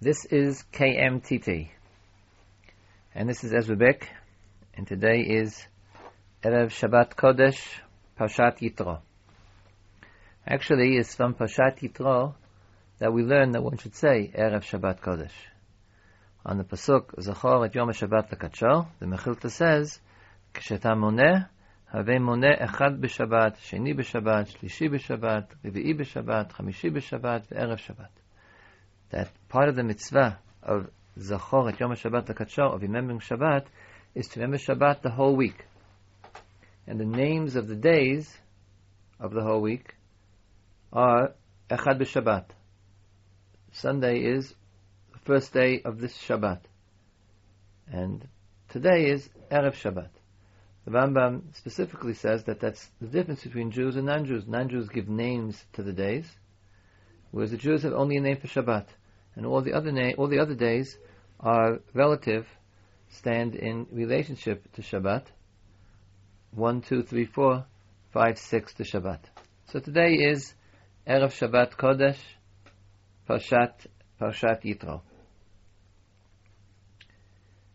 This is KMTT, and this is Ezra Beck, and today is Erev Shabbat Kodesh Parshat Yitro. Actually, it's from Parshat Yitro that we learn that one should say Erev Shabbat Kodesh. On the pasuk Zachor et Yom Shabbat Lakatsho, the Mechilta says, "Ksheta moneh, have moneh echad b'Shabbat, sheni b'Shabbat, shlishi b'Shabbat, revi'i b'Shabbat, chamishi b'Shabbat, ve'erev Shabbat." That part of the mitzvah of Zachor et Yom Shabbat lekatshor, of remembering Shabbat, is to remember Shabbat the whole week. And the names of the days of the whole week are Echad b'Shabbat. Sunday is the first day of this Shabbat. And today is Erev Shabbat. The Rambam specifically says that that's the difference between Jews and non-Jews. Non-Jews give names to the days, whereas the Jews have only a name for Shabbat, and all the other na- all the other days are relative, stand in relationship to Shabbat. One, two, three, four, five, six to Shabbat. So today is Erev Shabbat Kodesh, Parshat Parshat Yitro.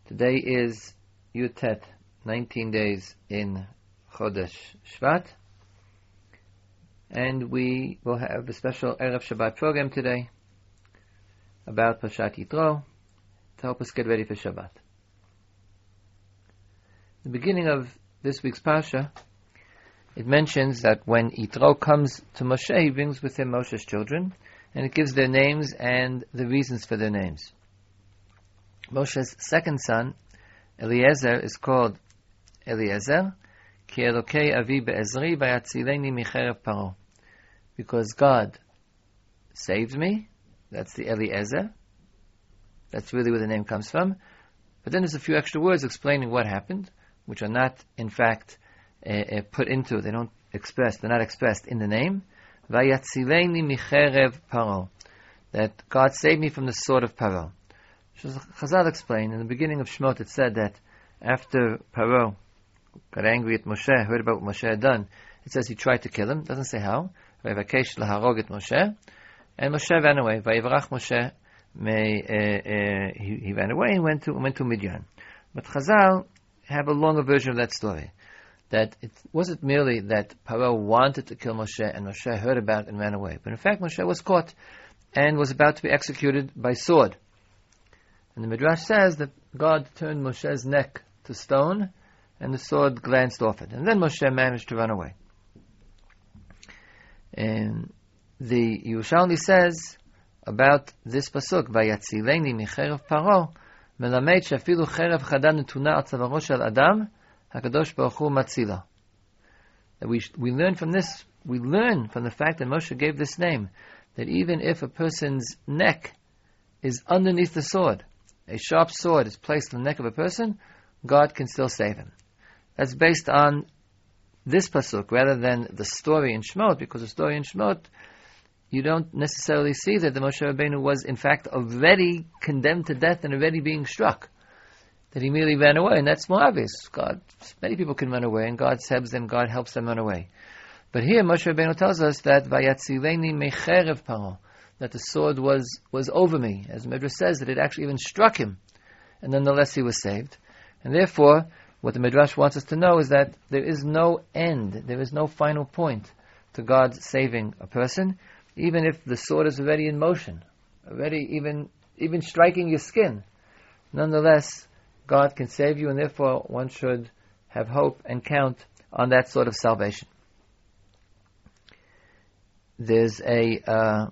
Today is Yutet, 19 days in Chodesh Shvat, and we will have a special Erev Shabbat program today about Parshat Yitro to help us get ready for Shabbat. The beginning of this week's Parsha, it mentions that when Yitro comes to Moshe, he brings with him Moshe's children, and it gives their names and the reasons for their names. Moshe's second son, Eliezer, is called Eliezer. Because God saved me, that's the Eliezer. That's really where the name comes from. But then there's a few extra words explaining what happened, which are not, in fact, uh, uh, put into, they don't express, they're not expressed in the name. That God saved me from the sword of Paro. Chazal explained in the beginning of Shemot it said that after Paro got angry at Moshe, heard about what Moshe had done, it says he tried to kill him. Doesn't say how. Moshe, and Moshe ran away. Vayivrach Moshe, may, uh, uh, he, he ran away and went to went to Midian. But Chazal have a longer version of that story. That it wasn't merely that Paro wanted to kill Moshe and Moshe heard about it and ran away, but in fact Moshe was caught and was about to be executed by sword. And the Midrash says that God turned Moshe's neck to stone, and the sword glanced off it. And then Moshe managed to run away. And the Yerushalmi says about this pasuk, "Vayatzileni micherev paro," shefilu cherev chada netuna al tzavaro shel adam, Hakadosh Baruch Hu matzila. That we we learn from this, we learn from the fact that Moshe gave this name, that even if a person's neck is underneath the sword, a sharp sword is placed on the neck of a person, God can still save him. That's based on this pasuk rather than the story in Shemot, because the story in Shemot, you don't necessarily see that the Moshe Rabbeinu was in fact already condemned to death and already being struck. That he merely ran away, and that's more obvious. God, many people can run away, and God saves them, God helps them run away. But here Moshe Rabbeinu tells us that Vayatzileni mecherev paro, that the sword was, was over me. As Midrash says, that it actually even struck him. And nonetheless he was saved. And therefore, what the Midrash wants us to know is that there is no end, there is no final point to God saving a person, even if the sword is already in motion, already even, even striking your skin. Nonetheless, God can save you, and therefore one should have hope and count on that sort of salvation. There's a uh,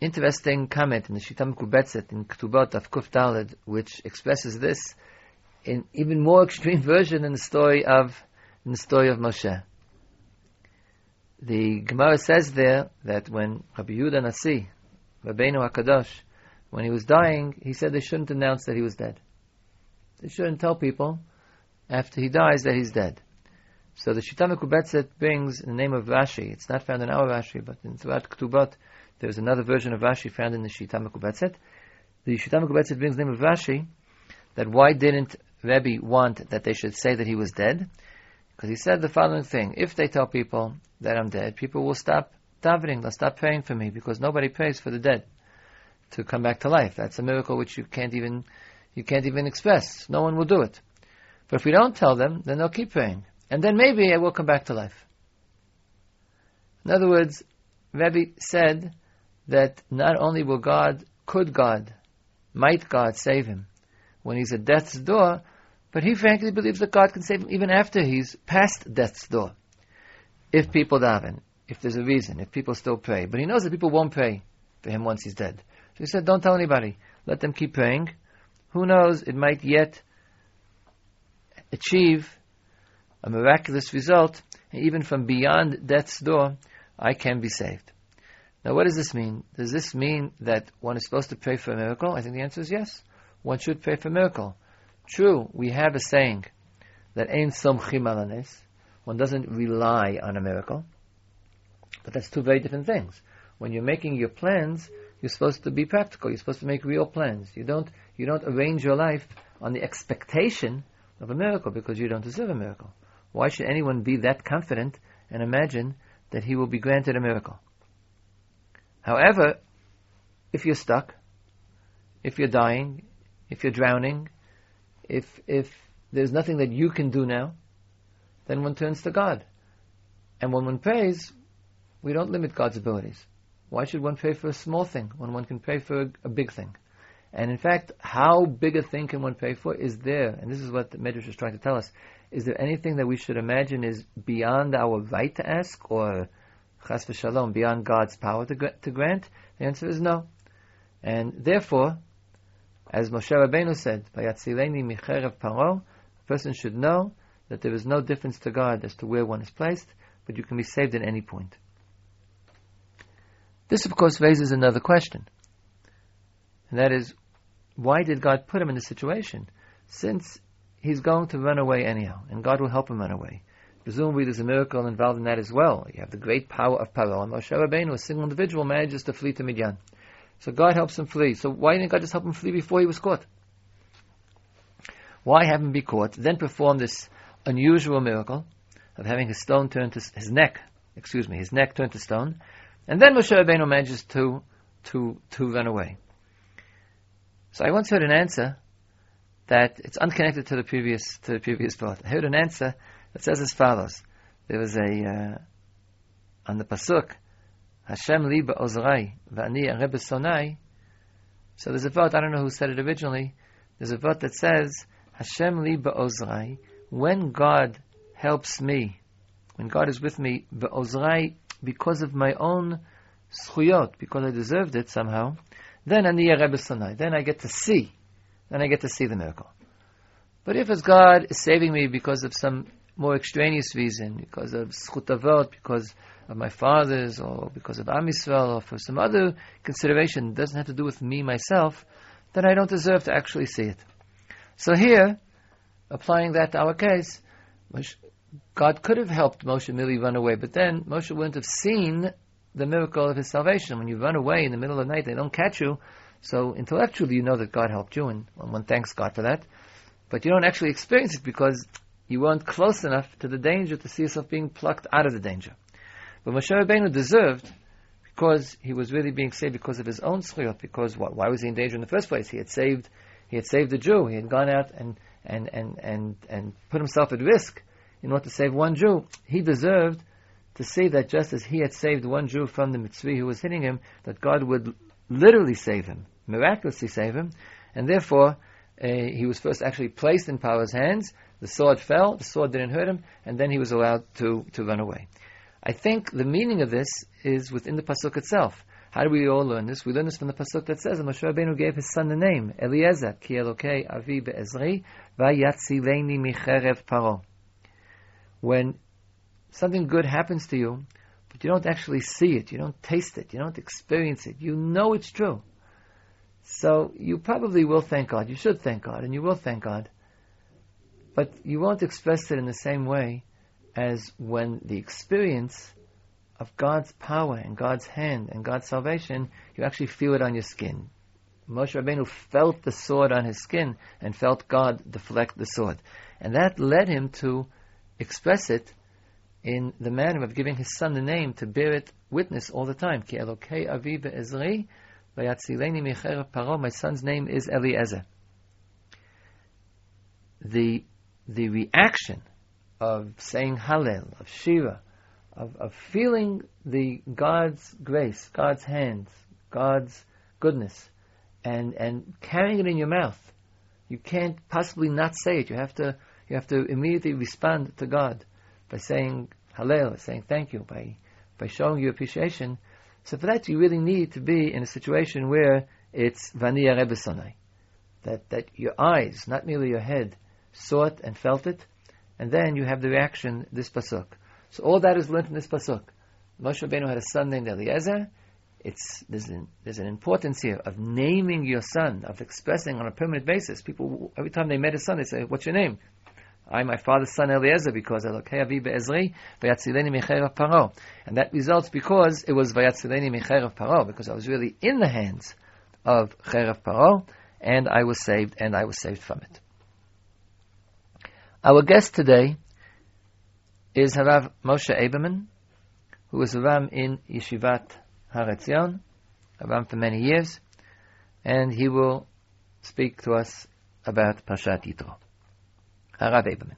interesting comment in the Shita Mekubetzet in Ketubot of Kuf which expresses this in even more extreme version in the story of in the story of Moshe. The Gemara says there that when Rabbi Yehuda Nasi, Rabbeinu Hakadosh, when he was dying, he said they shouldn't announce that he was dead. They shouldn't tell people after he dies that he's dead. So the Shita Mekubetzet brings the name of Rashi. It's not found in our Rashi, but in throughout Ketubot, there's another version of Rashi found in the Shita Mekubetzet. The Shita Mekubetzet brings the name of Rashi that why didn't Rebbe want that they should say that he was dead? Because he said the following thing: If they tell people that I'm dead, people will stop davening, they'll stop praying for me because nobody prays for the dead. to come back to life. That's a miracle which you can't even you can't even express. No one will do it. But if we don't tell them, then they'll keep praying. And then maybe I will come back to life. In other words, Rebbe said that not only will God, could God, might God save him when he's at death's door, but he frankly believes that God can save him even after he's past death's door. If people daven, if there's a reason, if people still pray. But he knows that people won't pray for him once he's dead. So he said, don't tell anybody. Let them keep praying. Who knows, it might yet achieve a miraculous result, and even from beyond death's door, I can be saved. Now, what does this mean? Does this mean that one is supposed to pray for a miracle? I think the answer is yes. One should pray for a miracle. True, we have a saying that ein somchim alanes. One doesn't rely on a miracle. But that's two very different things. When you're making your plans, you're supposed to be practical. You're supposed to make real plans. You don't you don't arrange your life on the expectation of a miracle because you don't deserve a miracle. Why should anyone be that confident and imagine that he will be granted a miracle? However, if you're stuck, if you're dying, if you're drowning, if if there's nothing that you can do now, then one turns to God. And when one prays, we don't limit God's abilities. Why should one pray for a small thing when one can pray for a, a big thing? And in fact, how big a thing can one pray for is there, and this is what the Medrash is trying to tell us. Is there anything that we should imagine is beyond our right to ask, or chas v'shalom, beyond God's power to, to grant? The answer is no. And therefore, as Moshe Rabbeinu said, "Vayatzileni micherev paro," a person should know that there is no difference to God as to where one is placed, but you can be saved at any point. This, of course, raises another question, and that is, why did God put him in this situation? Since he's going to run away anyhow, and God will help him run away. Presumably there's a miracle involved in that as well. You have the great power of Paro, and Moshe Rabbeinu, a single individual, manages to flee to Midian. So God helps him flee. So why didn't God just help him flee before he was caught? Why have him be caught, then perform this unusual miracle of having his stone turned to his neck, excuse me, his neck turned to stone, and then Moshe Rabbeinu manages to to to run away. So I once heard an answer that it's unconnected to the previous to the previous thought. I heard an answer that says as follows: There was a uh, on the pasuk Hashem li ba'ozrai va'ani arebe sonai. So there's a vote, I don't know who said it originally, there's a vote that says, Hashem li ba'ozrai, when God helps me, when God is with me, ba'ozrai, because of my own schuyot, because I deserved it somehow, then ani arebe sonai, then I get to see, then I get to see the miracle. But if as God is saving me because of some more extraneous reason, because of schutavot, because of my fathers, or because of Am Yisrael, or for some other consideration doesn't have to do with me myself, then I don't deserve to actually see it. So here, applying that to our case, God could have helped Moshe merely run away, but then Moshe wouldn't have seen the miracle of his salvation. When you run away in the middle of the night, they don't catch you. So intellectually, you know that God helped you, and one thanks God for that. But you don't actually experience it because you weren't close enough to the danger to see yourself being plucked out of the danger. But Moshe Rabbeinu deserved because he was really being saved because of his own schuyot. Because what, why was he in danger in the first place? He had saved, he had saved a Jew. He had gone out and and and and and put himself at risk in order to save one Jew. He deserved to see that just as he had saved one Jew from the Mitzri who was hitting him, that God would literally save him, miraculously save him, and therefore uh, he was first actually placed in Paro's hands. The sword fell, the sword didn't hurt him, and then he was allowed to, to run away. I think the meaning of this is within the pasuk itself. How do we all learn this? We learn this from the pasuk that says, Moshe Rabbeinu gave his son the name Eliezer, ki Elokei avi be'ezri, vayatzileni micherev paro. When something good happens to you, but you don't actually see it, you don't taste it, you don't experience it, you know it's true. So you probably will thank God. You should thank God, and you will thank God. But you won't express it in the same way as when the experience of God's power and God's hand and God's salvation, you actually feel it on your skin. Moshe Rabbeinu felt the sword on his skin and felt God deflect the sword. And that led him to express it in the manner of giving his son the name to bear it witness all the time. Ki Elokei Avi Paro, my son's name is Eliezer. The, the reaction of saying Hallel, of Shira, of, of feeling the God's grace, God's hands, God's goodness, and, and carrying it in your mouth. You can't possibly not say it. You have to, you have to immediately respond to God by saying Hallel, saying thank you, by, by showing your appreciation. So for that, you really need to be in a situation where it's Vaniya Rebbe That, that your eyes, not merely your head, saw it and felt it, and then you have the reaction, this pasuk. So all that is learned in this pasuk. Moshe Rabbeinu had a son named Eliezer. It's, there's, an, there's an importance here of naming your son, of expressing on a permanent basis. People, every time they met a son, they say, what's your name? I, my father's son Eliezer, because Elokei Avi Be'ezri, Vayatzileni Mecherev Paro. And that results because it was Vayatzileni Mecherev Paro, because I was really in the hands of Cherev Paro, and I was saved, and I was saved from it. Our guest today is Harav Moshe Aberman, who was a Ram in Yeshivat Har Etzion, a Ram for many years, and he will speak to us about Parshat Yitro. Harav Aberman.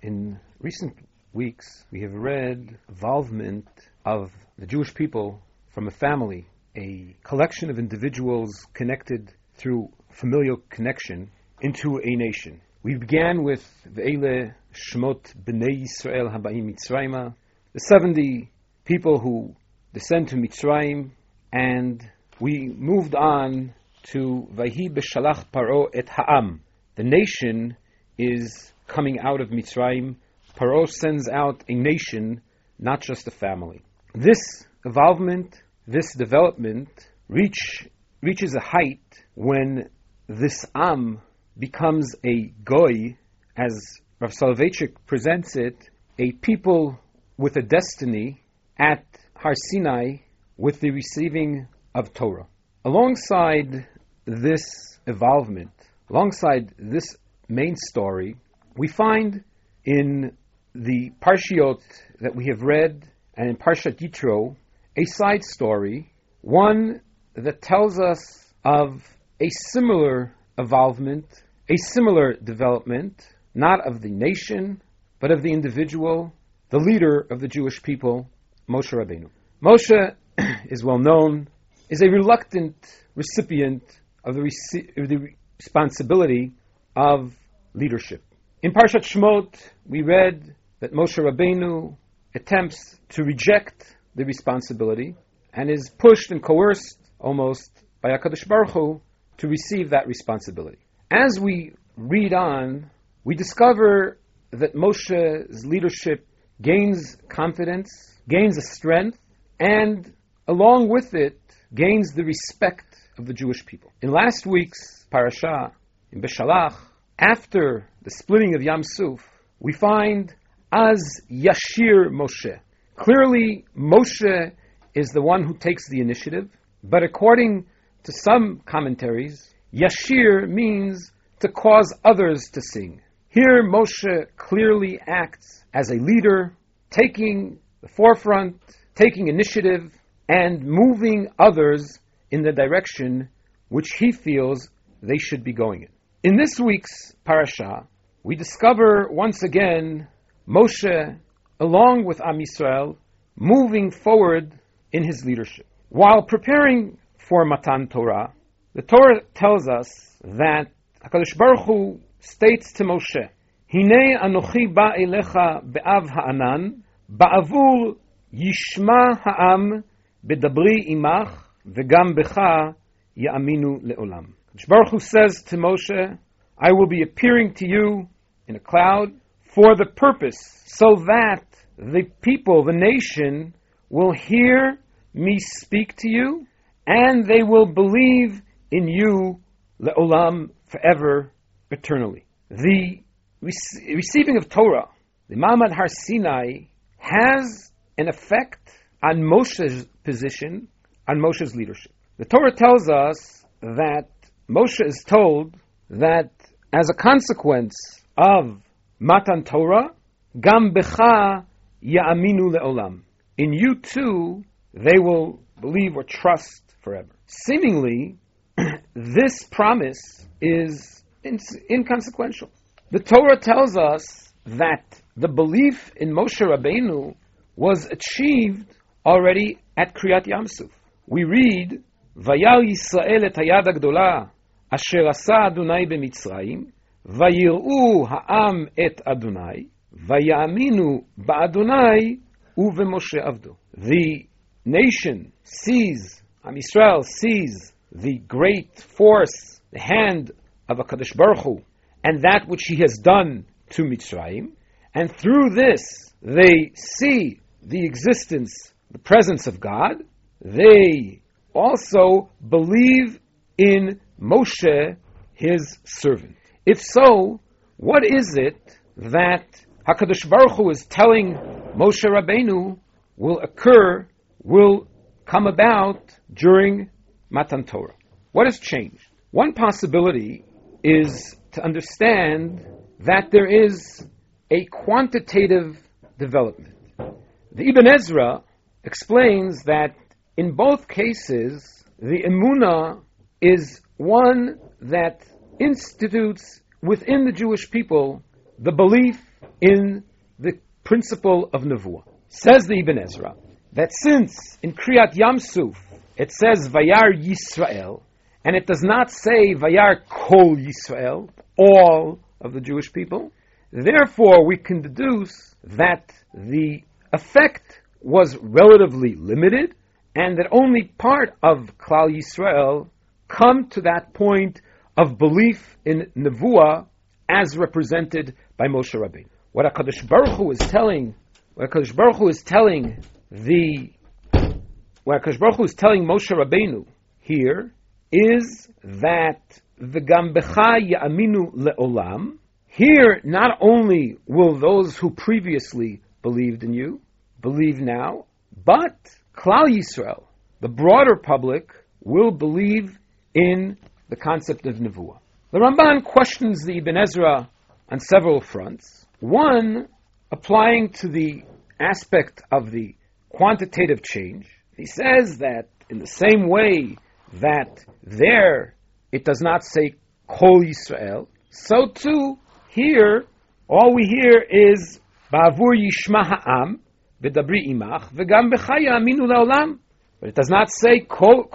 In recent weeks, we have read involvement of the Jewish people from a family, a collection of individuals connected through familial connection into a nation. We began with Ve'ele Shmot Bnei Yisrael Habayim Mitzrayma, the 70 people who descend to Mitzrayim, and we moved on to Vahi B'Shalach Paro Et Ha'am, the nation is coming out of Mitzrayim. Paro sends out a nation, not just a family. This involvement, this development, reach, reaches a height when this Am becomes a Goy, as Rav Soloveitchik presents it, a people with a destiny at Har Sinai with the receiving of Torah. Alongside this evolvement, Alongside this main story, we find in the Parshiot that we have read and in Parshat Yitro a side story, one that tells us of a similar involvement, a similar development, not of the nation, but of the individual, the leader of the Jewish people, Moshe Rabbeinu. Moshe is well known, is a reluctant recipient of the, rec- the responsibility of leadership. In Parshat Shmot, we read that Moshe Rabbeinu attempts to reject the responsibility and is pushed and coerced almost by HaKadosh Baruch Hu to receive that responsibility. As we read on, we discover that Moshe's leadership gains confidence, gains a strength, and along with it, gains the respect of the Jewish people. In last week's parasha, in Beshalach, after the splitting of Yam Suf, we find as Yashir Moshe. Clearly, Moshe is the one who takes the initiative, but according to some commentaries, Yashir means to cause others to sing. Here, Moshe clearly acts as a leader, taking the forefront, taking initiative, and moving others in the direction which he feels they should be going in. In this week's parasha, we discover once again Moshe, along with Am Yisrael, moving forward in his leadership. While preparing for Matan Torah, the Torah tells us that Hakadosh Baruch Hu states to Moshe, "Hine anochi ba elecha be'av ha'anan ba'avur yishma ha'am bedabri imach v'gam becha ya'aminu le'olam." HaKadosh Baruch Hu says to Moshe, I will be appearing to you in a cloud for the purpose so that the people, the nation, will hear me speak to you and they will believe in you le'olam forever, eternally. The rec- receiving of Torah, the Ma'amad Har Sinai, has an effect on Moshe's position, on Moshe's leadership. The Torah tells us that Moshe is told that as a consequence of Matan Torah, Gam Becha Ya'aminu Le'olam. In you too, they will believe or trust forever. Seemingly, this promise is inconsequential. The Torah tells us that the belief in Moshe Rabbeinu was achieved already at Kriyat Yamsuf. We read, "Vayar Yisrael et hayad agdola asher asa Adonai b'Mitzrayim, vayir'u ha'am et Adonai, vayaminu ba'Adonai uveMoshe avdo." The nation sees Am Yisrael sees the great force, the hand of HaKadosh Baruch Hu, and that which he has done to Mitzrayim, and through this they see the existence, the presence of God, they also believe in Moshe, his servant. If so, what is it that Hakadosh Baruch Hu is telling Moshe Rabbeinu will occur, will come about during Matan Torah? What has changed? One possibility is to understand that there is a quantitative development. The Ibn Ezra explains that in both cases, the emuna is one that institutes within the Jewish people the belief in the principle of nevuah. Says the Ibn Ezra that since in Kriyat Yamsuf it says Vayar Yisrael, and it does not say Vayar Kol Yisrael, all of the Jewish people, therefore we can deduce that the effect was relatively limited and that only part of Klal Yisrael come to that point of belief in Nevuah as represented by Moshe Rabbeinu. What HaKadosh Baruch Hu is telling, what HaKadosh Baruch Hu is telling the, what HaKadosh Baruch Hu is telling Moshe Rabbeinu here is that the Gambecha Ya'aminu Le'olam, here not only will those who previously believed in you believe now, but Klal Yisrael, the broader public, will believe in the concept of Nevuah. The Ramban questions the Ibn Ezra on several fronts. One, applying to the aspect of the quantitative change. He says that in the same way that there it does not say Kol Yisrael, so too here all we hear is Ba'avur Yishma Ha'am, v'dabri imach, v'gam b'chaya aminu la'olam. But it does not say kulam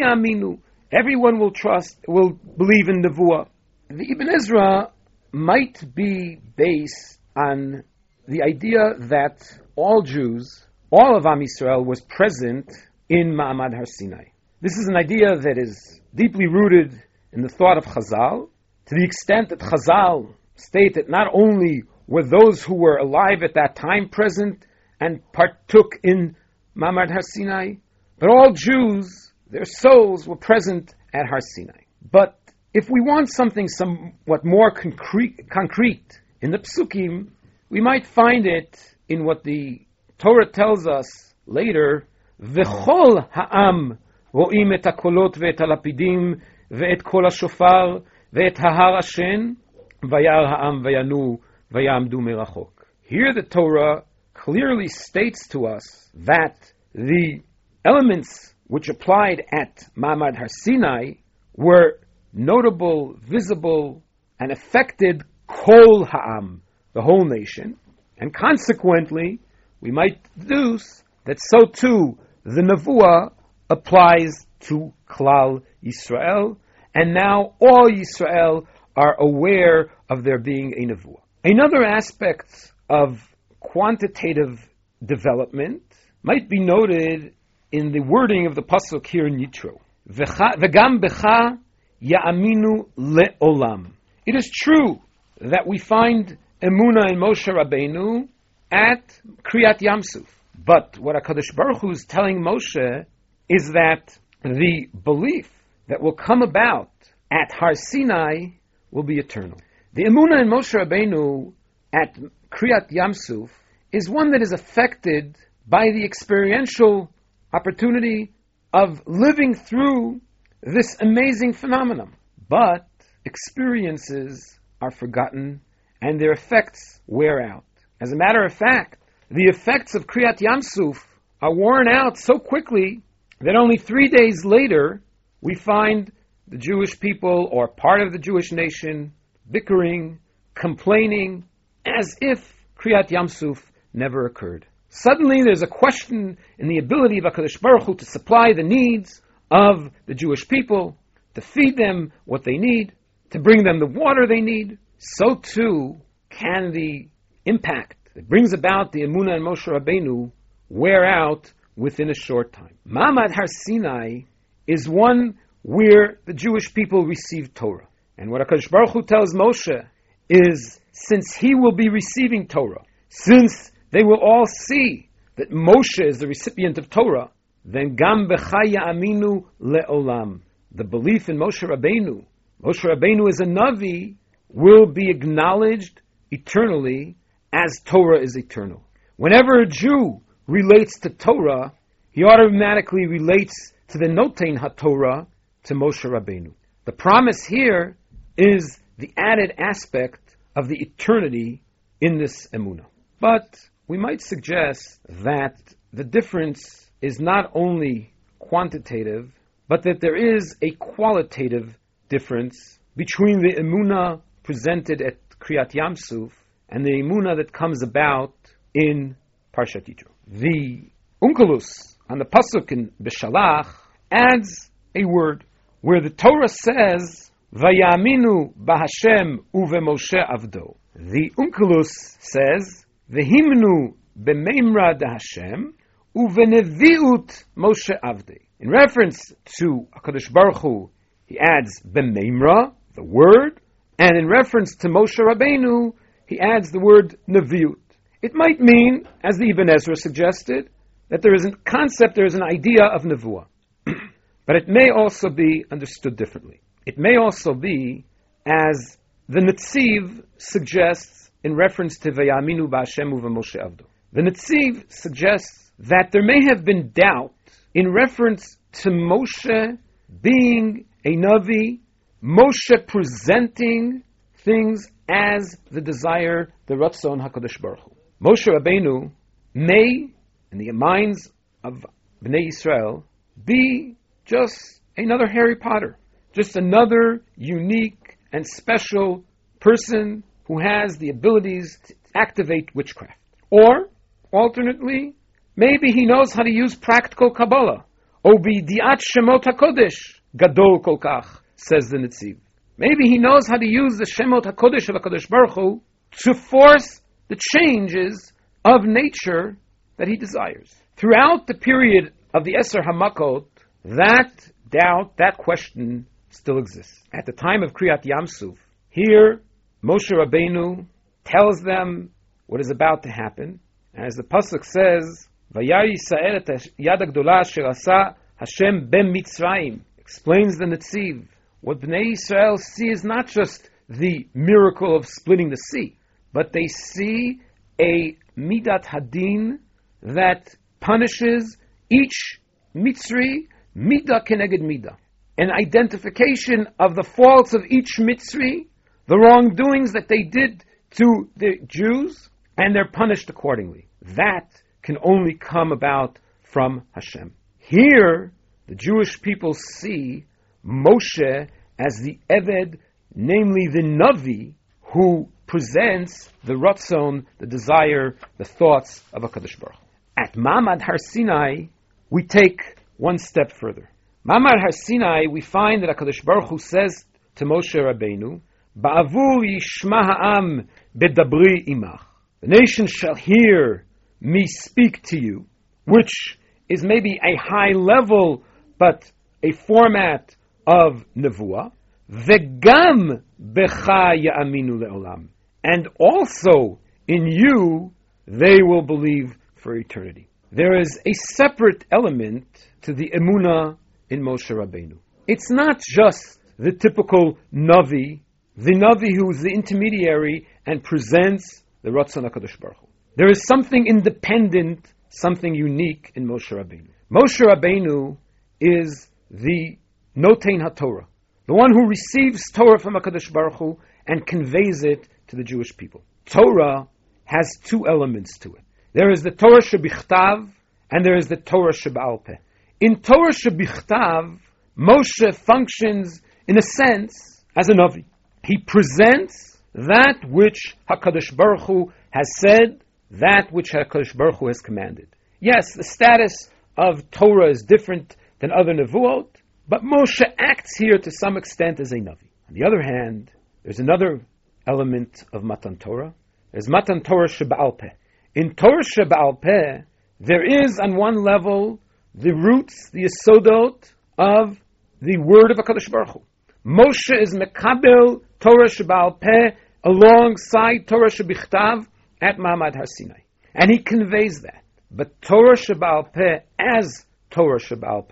ya'aminu. Everyone will trust, will believe in Nevuah. The Ibn Ezra might be based on the idea that all Jews, all of Am Yisrael, was present in Ma'amad Har Sinai. This is an idea that is deeply rooted in the thought of Chazal, to the extent that Chazal state that not only were those who were alive at that time present, and partook in Mamad Har Sinai. But all Jews, their souls were present at Har Sinai. But if we want something somewhat more concrete, concrete in the psukim, we might find it in what the Torah tells us later, V'chol ha'am ro'im et hakolot ve'et halapidim ve'et kol hashofar ve'et hahar ashen vayar ha'am vayanu vayamdu merachok. Here the Torah clearly states to us that the elements which applied at Mamad Har Sinai were notable, visible, and affected Kol Ha'am, the whole nation, and consequently, we might deduce that so too the Nevuah applies to Klal Yisrael, and now all Yisrael are aware of there being a Nevuah. Another aspect of quantitative development might be noted in the wording of the pasuk here in Yitro. V'gam becha ya'aminu le'olam. It is true that we find emuna in Moshe Rabbeinu at Kriyat Yamsuf. But what HaKadosh Baruch Hu is telling Moshe is that the belief that will come about at Har Sinai will be eternal. The emuna in Moshe Rabbeinu at Kriyat Yamsuf is one that is affected by the experiential opportunity of living through this amazing phenomenon. But experiences are forgotten and their effects wear out. As a matter of fact, the effects of Kriyat Yamsuf are worn out so quickly that only three days later, we find the Jewish people or part of the Jewish nation bickering, complaining, as if Kriyat Yamsuf never occurred. Suddenly there's a question in the ability of HaKadosh Baruch Hu to supply the needs of the Jewish people, to feed them what they need, to bring them the water they need. So too can the impact that brings about the Emunah and Moshe Rabbeinu wear out within a short time. Ma'amad Har Sinai is one where the Jewish people receive Torah. And what HaKadosh Baruch Hu tells Moshe is, since he will be receiving Torah, since they will all see that Moshe is the recipient of Torah, then Gam Bechaya Aminu Le'olam. The belief in Moshe Rabbeinu, Moshe Rabbeinu is a Navi, will be acknowledged eternally as Torah is eternal. Whenever a Jew relates to Torah, he automatically relates to the Notain HaTorah to Moshe Rabbeinu. The promise here is the added aspect of the eternity in this emunah. But we might suggest that the difference is not only quantitative, but that there is a qualitative difference between the emunah presented at Kriyat Yamsuf and the emunah that comes about in Parshat Yitro. The Onkelos on the pasuk in Beshalach adds a word where the Torah says Vayaminu b'Hashem uveMoshe avdo. The Onkelos says Vehimnu b'Meimra Hashem uveneviut Moshe avde. In reference to Hakadosh Baruch Hu, he adds b'Meimra, the word, and in reference to Moshe Rabbeinu, he adds the word neviut. It might mean, as the Ibn Ezra suggested, that there is a concept, there is an idea of nevuah. But it may also be understood differently. It may also be as the Netziv suggests in reference to Vayaminu Ba'Hashem Moshe Avdo. The Netziv suggests that there may have been doubt in reference to Moshe being a Navi, Moshe presenting things as the desire, the Ratzon HaKadosh Baruch Hu. Moshe Rabbeinu may, in the minds of Bnei Israel, be just another Harry Potter, just another unique and special person who has the abilities to activate witchcraft. Or, alternately, maybe he knows how to use practical Kabbalah. Obi diat shemot hakodesh gadol kolkach, says the Netziv. Maybe he knows how to use the shemot hakodesh of HaKadosh Baruch Hu to force the changes of nature that he desires. Throughout the period of the Eser Hamakot, that doubt, that question still exists. At the time of Kriyat Yamsuf, here Moshe Rabbeinu tells them what is about to happen. As the pasuk says, "Vayar Yisrael et yad Hashem ben Mitzrayim," explains the Netziv. What Bnei Israel see is not just the miracle of splitting the sea, but they see a midat hadin that punishes each Mitzri Midah keneged midah. An identification of the faults of each Mitzri, the wrongdoings that they did to the Jews, and they're punished accordingly. That can only come about from Hashem. Here, the Jewish people see Moshe as the Eved, namely the Navi, who presents the Ratzon, the desire, the thoughts of HaKadosh Baruch. At Mamad Har Sinai, we take one step further. Mamad Har Sinai, we find that HaKadosh Baruch Hu says to Moshe Rabbeinu, Ba'avur yishma ha'am bedabri imach. The nation shall hear me speak to you, which is maybe a high level, but a format of nevuah. Vegam becha ya'aminu le'olam. And also in you they will believe for eternity. There is a separate element to the emuna in Moshe Rabbeinu. It's not just the typical Navi, the Navi who is the intermediary and presents the Ratzon HaKadosh Baruch Hu. There is something independent, something unique in Moshe Rabbeinu. Moshe Rabbeinu is the Notain HaTorah, the one who receives Torah from HaKadosh Baruch Hu and conveys it to the Jewish people. Torah has two elements to it. There is the Torah Shebichtav, and there is the Torah Sheba'alpeh. In Torah Shebichtav, Moshe functions in a sense as a Navi. He presents that which HaKadosh Baruch Hu has said, that which HaKadosh Baruch Hu has commanded. Yes, the status of Torah is different than other Nevuot, but Moshe acts here to some extent as a Navi. On the other hand, there's another element of Matan Torah. There's Matan Torah Sheba'al Peh. In Torah Sheba'al Peh, there is on one level the roots, the Yesodot of the word of HaKadosh Baruch Hu. Moshe is Mekabel Torah Sheba'al Peh alongside Torah Shebichtav at Ma'amad Har Sinai. And he conveys that. But Torah Sheba'al Peh, as Torah Sheba'al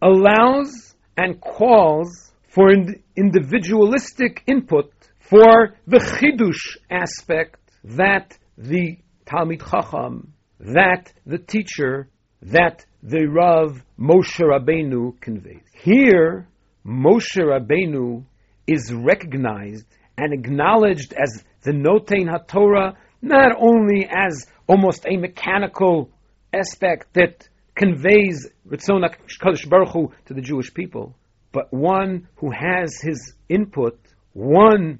allows and calls for ind- individualistic input for the chidush aspect that the Talmid Chacham, that the teacher, that the Rav Moshe Rabbeinu conveys. Here, Moshe Rabbeinu is recognized and acknowledged as the Notain HaTorah, not only as almost a mechanical aspect that conveys Ritzon HaKadosh Baruch Hu to the Jewish people, but one who has his input, one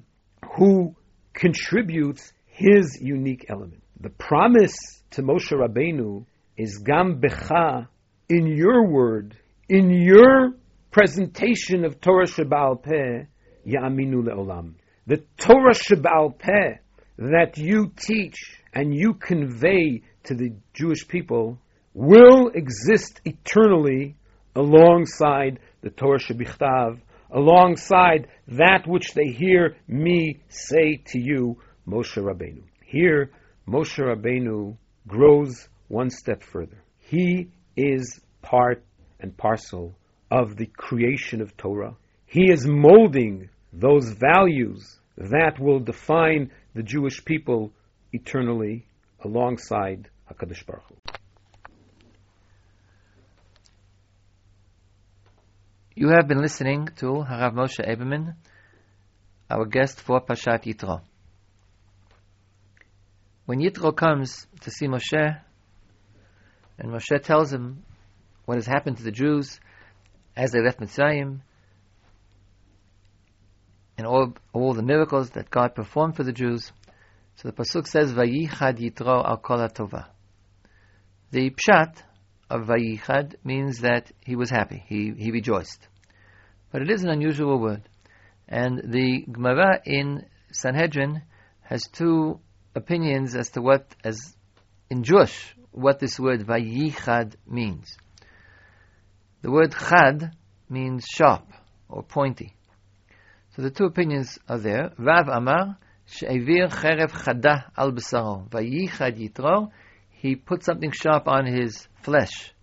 who contributes his unique element. The promise to Moshe Rabbeinu is Gam Becha, in your word, in your presentation of Torah Sheba'al Peh, Ya'aminu Le'olam. The Torah Sheba'al Peh that you teach and you convey to the Jewish people will exist eternally alongside the Torah Shebichtav, alongside that which they hear me say to you, Moshe Rabbeinu. Here, Moshe Rabbeinu grows one step further. He is part and parcel of the creation of Torah. He is molding those values that will define the Jewish people eternally alongside HaKadosh Baruch Hu. You have been listening to Harav Moshe Eberman, our guest for Pashat Yitro. When Yitro comes to see Moshe, and Moshe tells him what has happened to the Jews as they left Mitzrayim, and all, all the miracles that God performed for the Jews, so the pasuk says, "Vayichad Yitro al kol tova." The pshat of Vayichad means that he was happy, he he rejoiced, but it is an unusual word, and the Gemara in Sanhedrin has two opinions as to what, as in Jewish, what this word Vayichad means. The word Chad means sharp or pointy. So the two opinions are there. Rav Amar she'evir cherev chada al b'saro. Vayichad yitro. He put something sharp on his flesh,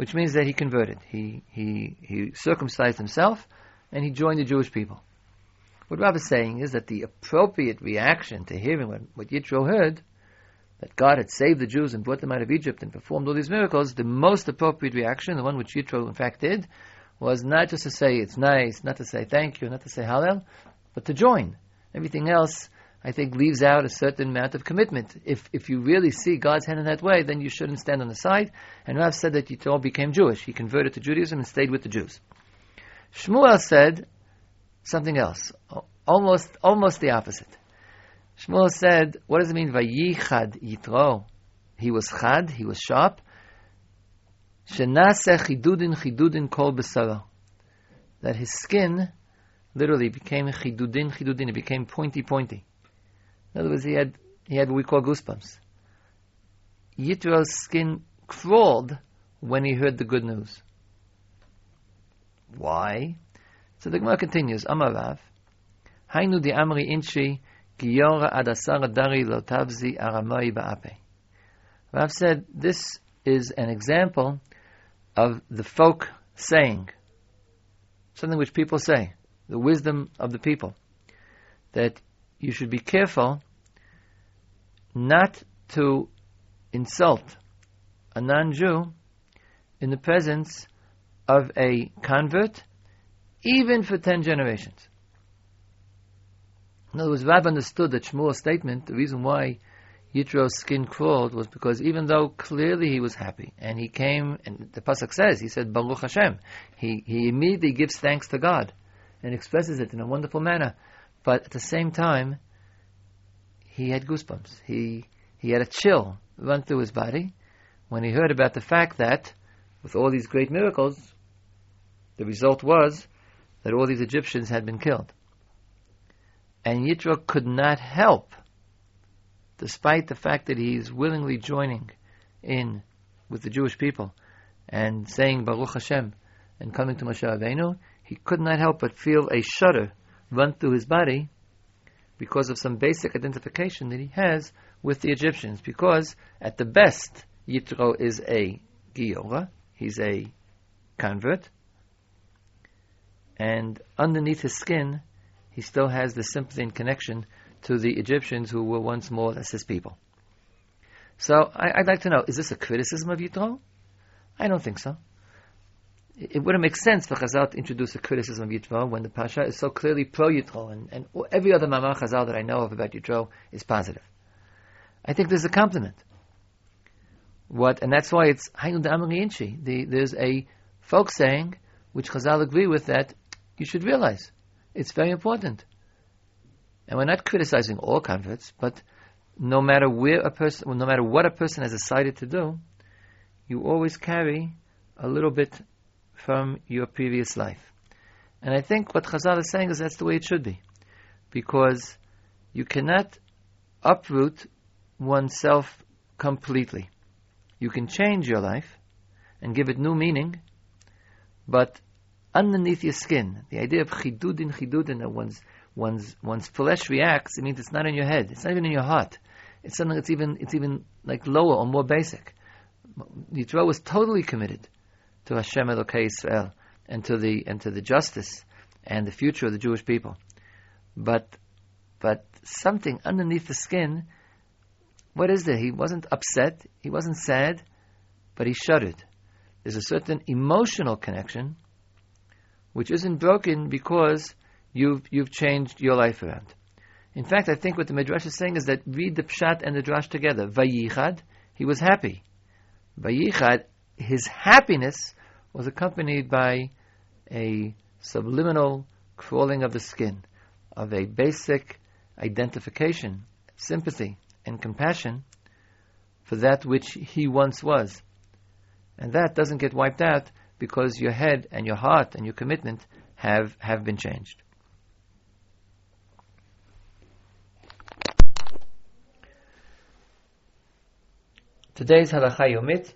which means that he converted. He he he circumcised himself, and he joined the Jewish people. What Rav is saying is that the appropriate reaction to hearing what, what Yitro heard, that God had saved the Jews and brought them out of Egypt and performed all these miracles, the most appropriate reaction, the one which Yitro in fact did, was not just to say it's nice, not to say thank you, not to say hallel, but to join. Everything else, I think, leaves out a certain amount of commitment. If if you really see God's hand in that way, then you shouldn't stand on the side. And Rav said that Yitro became Jewish. He converted to Judaism and stayed with the Jews. Shmuel said something else, almost almost the opposite. Shmuel said, "What does it mean? Vayichad Yitro? He was chad. He was sharp. Shenase chidudin chidudin kol besara. That his skin literally became chidudin chidudin. It became pointy pointy. In other words, he had he had what we call goosebumps. Yitro's skin crawled when he heard the good news. Why? So the Gemara continues. Amarav, Hainu di amri inchi giyora adasara dari lotavzi aramai ba'ape. Rav said this is an example of the folk saying, something which people say, the wisdom of the people, that you should be careful not to insult a non-Jew in the presence of a convert, even for ten generations. In other words, Rav understood that Shmuel's statement, the reason why Yitro's skin crawled was because even though clearly he was happy, and he came, and the pasuk says, he said Baruch Hashem. He he immediately gives thanks to God, and expresses it in a wonderful manner. But at the same time, he had goosebumps. He he had a chill run through his body when he heard about the fact that, with all these great miracles, the result was that all these Egyptians had been killed. And Yitro could not help despite the fact that he's willingly joining in with the Jewish people and saying Baruch Hashem and coming to Moshe Rabbeinu, he could not help but feel a shudder run through his body because of some basic identification that he has with the Egyptians. Because at the best, Yitro is a Giora, he's a convert, and underneath his skin, he still has the sympathy and connection to the Egyptians who were once more his people. So I, would like to know: Is this a criticism of Yitro? I don't think so. It, wouldn't make sense for Chazal to introduce a criticism of Yitro when the Parsha is so clearly pro Yitro, and, and every other Mamar Chazal that I know of about Yitro is positive. I think there's a compliment. What, and that's why it's Hainu Inchi. The, there's a folk saying which Chazal agree with that you should realize. It's very important. And we're not criticizing all converts, but no matter where a person, no matter what a person has decided to do, you always carry a little bit from your previous life. And I think what Chazal is saying is that's the way it should be. Because you cannot uproot oneself completely. You can change your life and give it new meaning, but underneath your skin, the idea of chidudin, chidudin, that one's one's one's flesh reacts, it means it's not in your head. It's not even in your heart. It's something that's even it's even like lower or more basic. Yitro was totally committed to Hashem Elokei Israel and to the and to the justice and the future of the Jewish people. But but something underneath the skin, what is there? He wasn't upset, he wasn't sad, but he shuddered. There's a certain emotional connection which isn't broken because you've, you've changed your life around. In fact, I think what the Midrash is saying is that read the Pshat and the Drash together. Vayichad, he was happy. Vayichad, his happiness was accompanied by a subliminal crawling of the skin, of a basic identification, sympathy, and compassion for that which he once was. And that doesn't get wiped out because your head and your heart and your commitment have, have been changed. Today's halacha yomit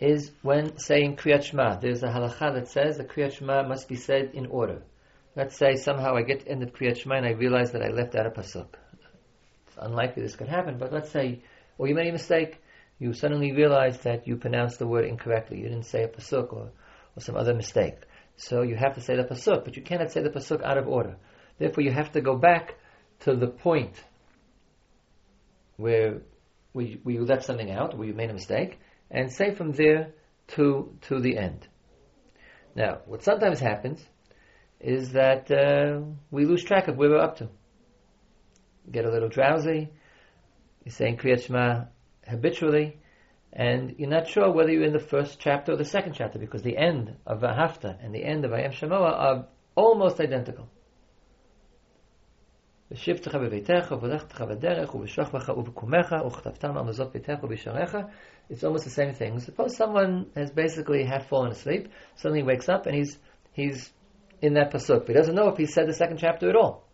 is when saying Kriyat Shema. There's a halacha that says the Kriyat Shema must be said in order. Let's say somehow I get to end of Kriyat Shema and I realize that I left out a pasuk. It's unlikely this could happen, but let's say, or you made a mistake, you suddenly realize that you pronounced the word incorrectly. You didn't say a pasuk or, or some other mistake. So you have to say the pasuk, but you cannot say the pasuk out of order. Therefore, you have to go back to the point where where you, where you left something out, where you made a mistake, and say from there to to the end. Now, what sometimes happens is that uh, we lose track of where we're up to. get a little drowsy. You're saying Kriyat Shema habitually, and you're not sure whether you're in the first chapter or the second chapter because the end of V'ahavta and the end of Ayam Shemoa are almost identical. ושבתך בביתך, ובלכתך בדרך, ובשוכבך ובקומך, וכתבתם על מזות ביתך ובשעריך. It's almost the same thing. Suppose someone has basically half fallen asleep, suddenly wakes up and he's he's in that pasuk, but he doesn't know if he said the second chapter at all.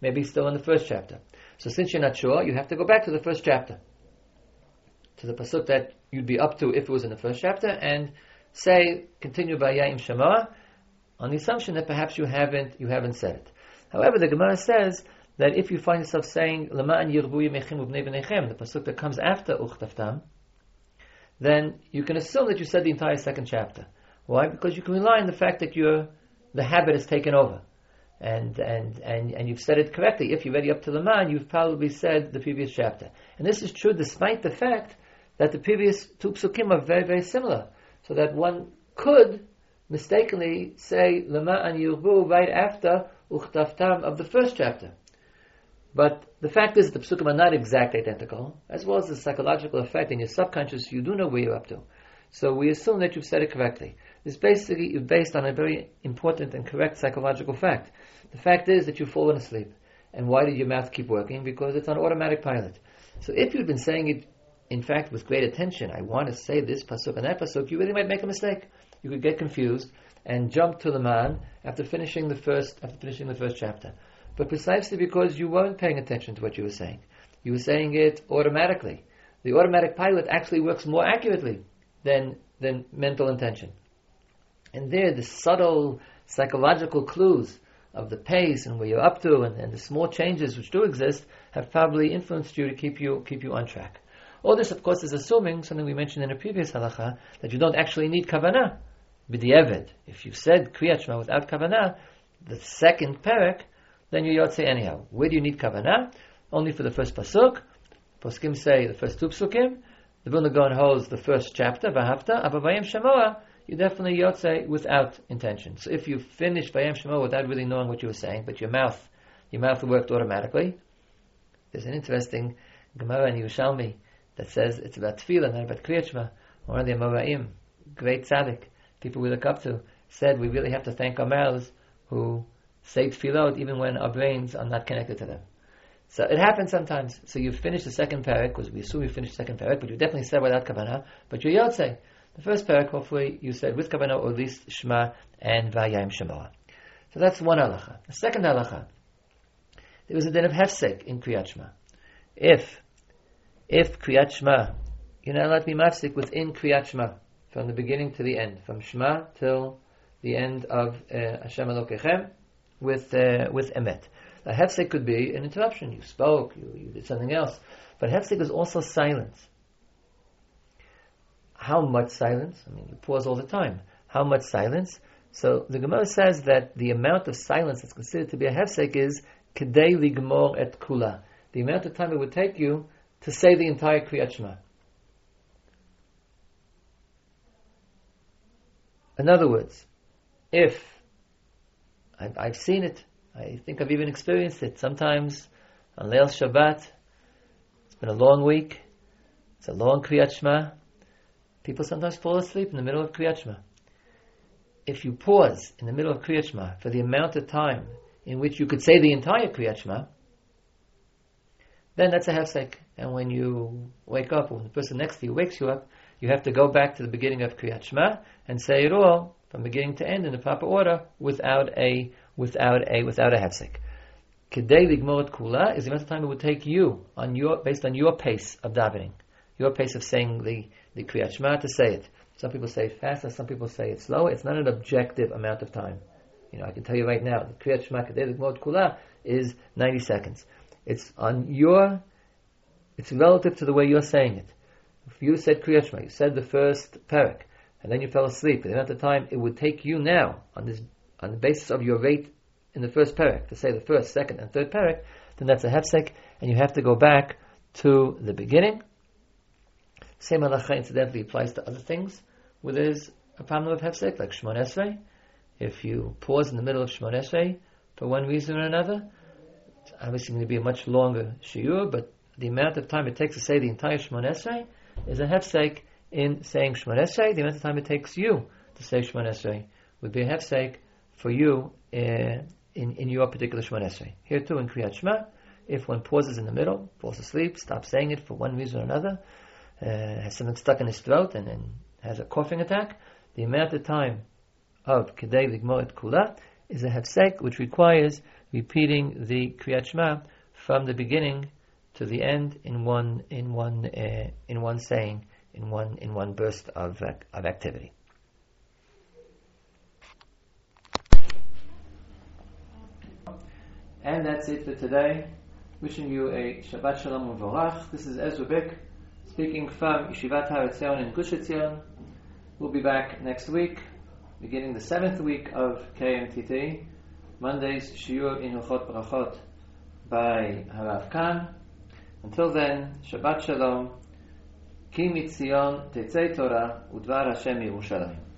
Maybe he's still in the first chapter. So since you're not sure, you have to go back to the first chapter, to the pasuk that you'd be up to if it was in the first chapter, and say continue by Yaim Shema, on the assumption that perhaps you haven't you haven't said it. However, the Gemara says that if you find yourself saying Lama'an Yirbu Ubnei B'nechem, the pasuk that comes after Uchtavtam, then you can assume that you said the entire second chapter. Why? Because you can rely on the fact that your the habit has taken over. And, and, and, and you've said it correctly. If you're ready up to the man, you've probably said the previous chapter. And this is true despite the fact that the previous two psukim are very, very similar. So that one could mistakenly say Lama and Yirbu right after Uchtavtam of the first chapter. But the fact is that the psukim are not exactly identical, as well as the psychological effect in your subconscious, you do know where you're up to. So we assume that you've said it correctly. It's basically based on a very important and correct psychological fact. The fact is that you've fallen asleep. And why did your mouth keep working? Because it's on automatic pilot. So if you'd been saying it, in fact, with great attention, I want to say this pasuk and that pasuk, you really might make a mistake. You could get confused and jump to the man after finishing the first after finishing the first chapter. But precisely because you weren't paying attention to what you were saying, you were saying it automatically. The automatic pilot actually works more accurately than than mental intention. And there, the subtle psychological clues of the pace and where you're up to, and, and the small changes which do exist, have probably influenced you to keep you keep you on track. All this, of course, is assuming something we mentioned in a previous halacha that you don't actually need kavanah. B'di'evid. If you said kriyat shema without kavanah, the second parak, then you yotze anyhow. Where do you need kavanah? Only for the first pasuk. Poskim say the first two pasukim. The Vilna Gaon holds the first chapter, v'ahavta, abavayim shemoah, you definitely yotze without intention. So if you finish Vayam Shema without really knowing what you were saying, but your mouth, your mouth worked automatically, there's an interesting Gemara in Yerushalmi that says it's about tefillah, not about kriyat Shema. One of the Amoraim, great tzaddik, people we look up to, said we really have to thank our mouths who say tefillot even when our brains are not connected to them. So it happens sometimes. So you finish the second parak, because we assume you finished the second parak, but you definitely said without kavanah, but you're yotze. The first parak, hopefully, you said with kavanah or at least shema and vayayim shemoah. So that's one halacha. The second halacha, there was a din of hefsek in kriyat shema. If, if kriyat shema, you're not allowed to be mafsik within kriyat shema, from the beginning to the end, from shema till the end of uh, Hashem Elokechem, with uh, with emet. A hefsek could be an interruption. You spoke, you, you did something else, but hefsek is also silence. How much silence? I mean, you pause all the time. How much silence? So the Gemara says that the amount of silence that's considered to be a hefsek is kedei ligmor et kula. The amount of time it would take you to say the entire Kriyat Shema. In other words, if I've, I've, seen it, I think I've even experienced it. Sometimes on Leil Shabbat, it's been a long week, it's a long Kriyat Shema, People sometimes fall asleep in the middle of Kriyat Shema. If you pause in the middle of Kriyat Shema for the amount of time in which you could say the entire Kriyat Shema, then that's a hefsek. And when you wake up, when the person next to you wakes you up, you have to go back to the beginning of Kriyat Shema and say it all from beginning to end in the proper order without a without a without a hefsek. Kedei kula is the amount of time it would take you on your based on your pace of davening, your pace of saying the the Kriyat Shema to say it. Some people say it faster, some people say it slower. It's not an objective amount of time. You know, I can tell you right now, the Kriyat Shema Kedei Kula is 90 seconds. It's on your, it's relative to the way you're saying it. If you said Kriyat Shema, you said the first parak, and then you fell asleep, the amount of time it would take you now, on this, on the basis of your rate in the first parak, to say the first, second, and third parak, then that's a hefsek, and you have to go back to the beginning, same halacha incidentally applies to other things where there's a problem of hefsek, like Shemon Esrei. If you pause in the middle of Shemon Esrei for one reason or another, it's obviously going to be a much longer shiur, but the amount of time it takes to say the entire Shemon Esrei is a hefsek in saying Shemon. The amount of time it takes you to say Shemon would be a hefsek for you uh, in, in your particular Shemon. Here too in Kriyat Shema, if one pauses in the middle, falls asleep, stops saying it for one reason or another, uh, has something stuck in his throat and then has a coughing attack, the amount of time of Kedei Ligmoret Kula is a hefsek which requires repeating the Kriyat Shema from the beginning to the end in one in one uh, in one saying in one in one burst of uh, of activity. And that's it for today. Wishing you a Shabbat Shalom Uvorach. This is Ezra speaking from Yeshivat Har Etzion in Gush Etzion. We'll be back next week, beginning the seventh week of KMTT. Mondays, Shiur in Hilchot Brachot by Harav Khan. Until then, Shabbat Shalom. Кимицион тецейтора удвара шеми ушарами.